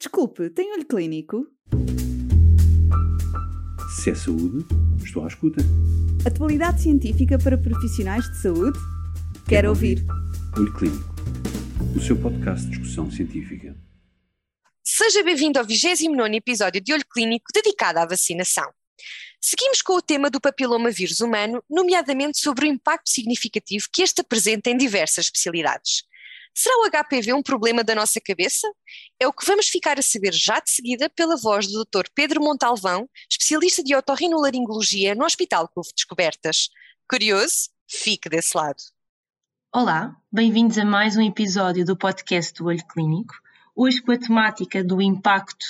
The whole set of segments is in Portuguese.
Desculpe, tem olho clínico? Se é saúde, estou à escuta. Atualidade científica para profissionais de saúde? Quero, Quero ouvir. Olho Clínico, o seu podcast de discussão científica. Seja bem-vindo ao 29 episódio de Olho Clínico dedicado à vacinação. Seguimos com o tema do papiloma vírus humano, nomeadamente sobre o impacto significativo que este apresenta em diversas especialidades. Será o HPV um problema da nossa cabeça? É o que vamos ficar a saber já de seguida pela voz do Dr. Pedro Montalvão, especialista de otorrinolaringologia no Hospital Couve Descobertas. Curioso? Fique desse lado. Olá, bem-vindos a mais um episódio do podcast do Olho Clínico. Hoje com a temática do impacto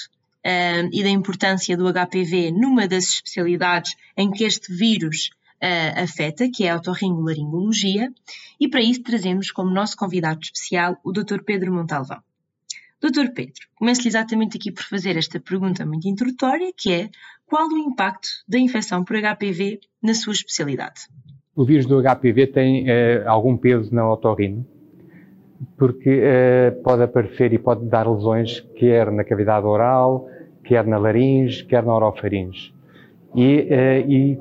uh, e da importância do HPV numa das especialidades em que este vírus uh, afeta, que é a otorrinolaringologia, e para isso trazemos como nosso convidado especial o Dr. Pedro Montalvão. Dr. Pedro, começo exatamente aqui por fazer esta pergunta muito introdutória, que é qual o impacto da infecção por HPV na sua especialidade? O vírus do HPV tem uh, algum peso na otorrino, porque uh, pode aparecer e pode dar lesões quer na cavidade oral, quer na laringe, quer na orofaringe. E, uh, e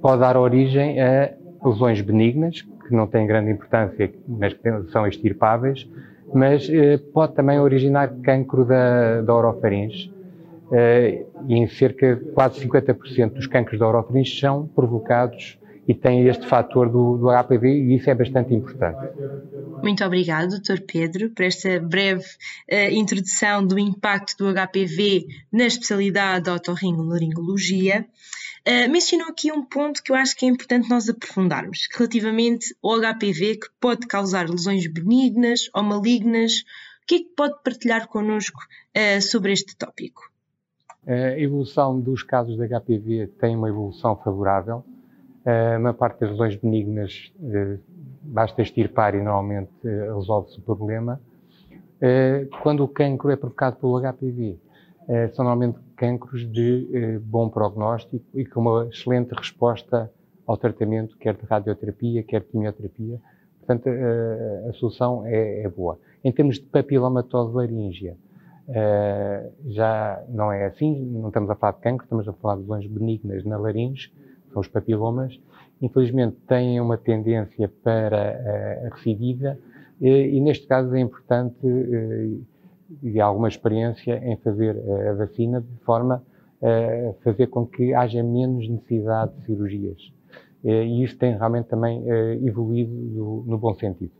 pode dar origem a lesões benignas, que não têm grande importância, mas que são extirpáveis, mas eh, pode também originar cancro da, da orofaringe. Eh, e em cerca de quase 50% dos cancros da orofaringe são provocados e têm este fator do, do HPV e isso é bastante importante. Muito obrigado, Dr. Pedro, por esta breve uh, introdução do impacto do HPV na especialidade da otorrinolaringologia. Uh, mencionou aqui um ponto que eu acho que é importante nós aprofundarmos, relativamente ao HPV, que pode causar lesões benignas ou malignas. O que é que pode partilhar connosco uh, sobre este tópico? A evolução dos casos de HPV tem uma evolução favorável. Uh, na parte das lesões benignas, uh, basta extirpar e normalmente uh, resolve-se o problema. quando o cancro é provocado pelo HPV, são normalmente cancros de eh, bom prognóstico e com uma excelente resposta ao tratamento, quer de radioterapia, quer de quimioterapia. Portanto, eh, a solução é, é, boa. Em termos de papilomatose laríngea, eh, já não é assim, não estamos a falar de cancro, estamos a falar de lesões benignas na laringe, são os papilomas. Infelizmente, têm uma tendência para a recidiva e, neste caso, é importante e alguma experiência em fazer a vacina de forma a fazer com que haja menos necessidade de cirurgias. E isso tem realmente também evoluído no bom sentido.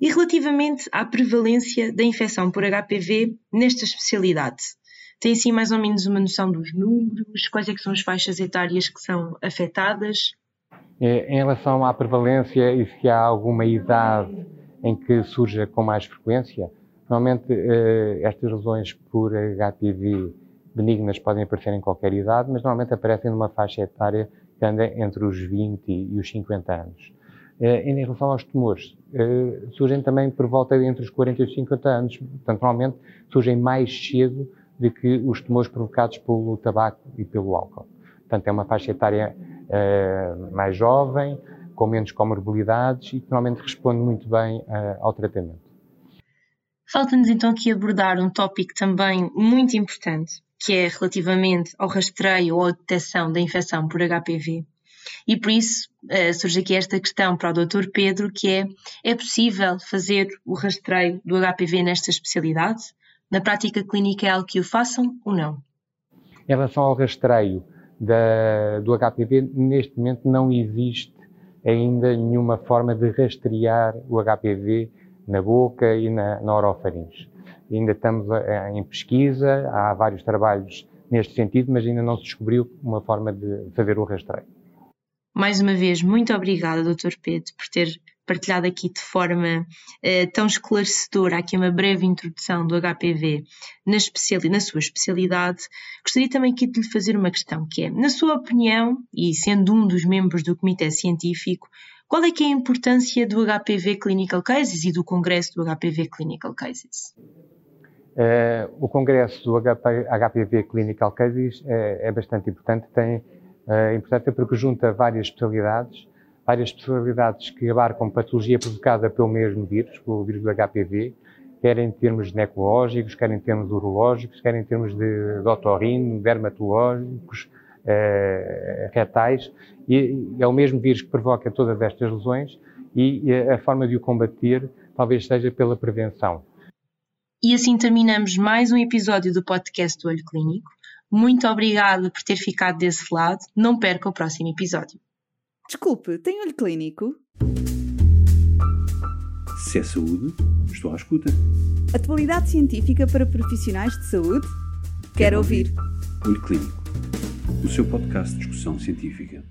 E relativamente à prevalência da infecção por HPV nesta especialidade, tem assim mais ou menos uma noção dos números? Quais é que são as faixas etárias que são afetadas? Em relação à prevalência e se há alguma idade em que surja com mais frequência, Normalmente, uh, estas lesões por HPV benignas podem aparecer em qualquer idade, mas normalmente aparecem numa faixa etária que anda entre os 20 e os 50 anos. Uh, em relação aos tumores, uh, surgem também por volta entre os 40 e os 50 anos, portanto, normalmente surgem mais cedo do que os tumores provocados pelo tabaco e pelo álcool. Portanto, é uma faixa etária mais jovem, com menos comorbilidades e que normalmente responde muito bem ao tratamento. Falta-nos então aqui abordar um tópico também muito importante, que é relativamente ao rastreio ou à detecção da infecção por HPV. E por isso uh, surge aqui esta questão para o Dr. Pedro, que é, é possível fazer o rastreio do HPV nesta especialidade? Na prática clínica é algo que o façam ou não? Em relação ao rastreio da, do HPV, neste momento não existe ainda nenhuma forma de rastrear o HPV na boca e na, na orofaringe. Ainda estamos a, em pesquisa, há vários trabalhos neste sentido, mas ainda não se descobriu uma forma de fazer o rastreio. Mais uma vez, muito obrigada, Dr. Pedro, por ter partilhado aqui de forma eh, tão esclarecedora aqui uma breve introdução do HPV na, na sua especialidade. Gostaria também aqui de lhe fazer uma questão, que é, na sua opinião, e sendo um dos membros do Comitê Científico, qual é que é a importância do HPV Clinical Cases e do Congresso do HPV Clinical Cases? Uh, o Congresso do HP, HPV Clinical Cases é, é bastante importante, tem uh, importância porque junta várias especialidades, várias especialidades que abarcam patologia provocada pelo mesmo vírus, pelo vírus do HPV, quer em termos ginecológicos, quer em termos urológicos, quer em termos de, otorrino, dermatológicos, uh, retais, e é o mesmo vírus que provoca todas estas lesões e, e a forma de o combater talvez seja pela prevenção. E assim terminamos mais um episódio do podcast do Olho Clínico. Muito obrigada por ter ficado desse lado. Não perca o próximo episódio. Desculpe, tem olho clínico? Se é saúde, estou à escuta. Atualidade científica para profissionais de saúde? Quero, Quero ouvir. ouvir. Olho Clínico, o seu podcast de discussão científica.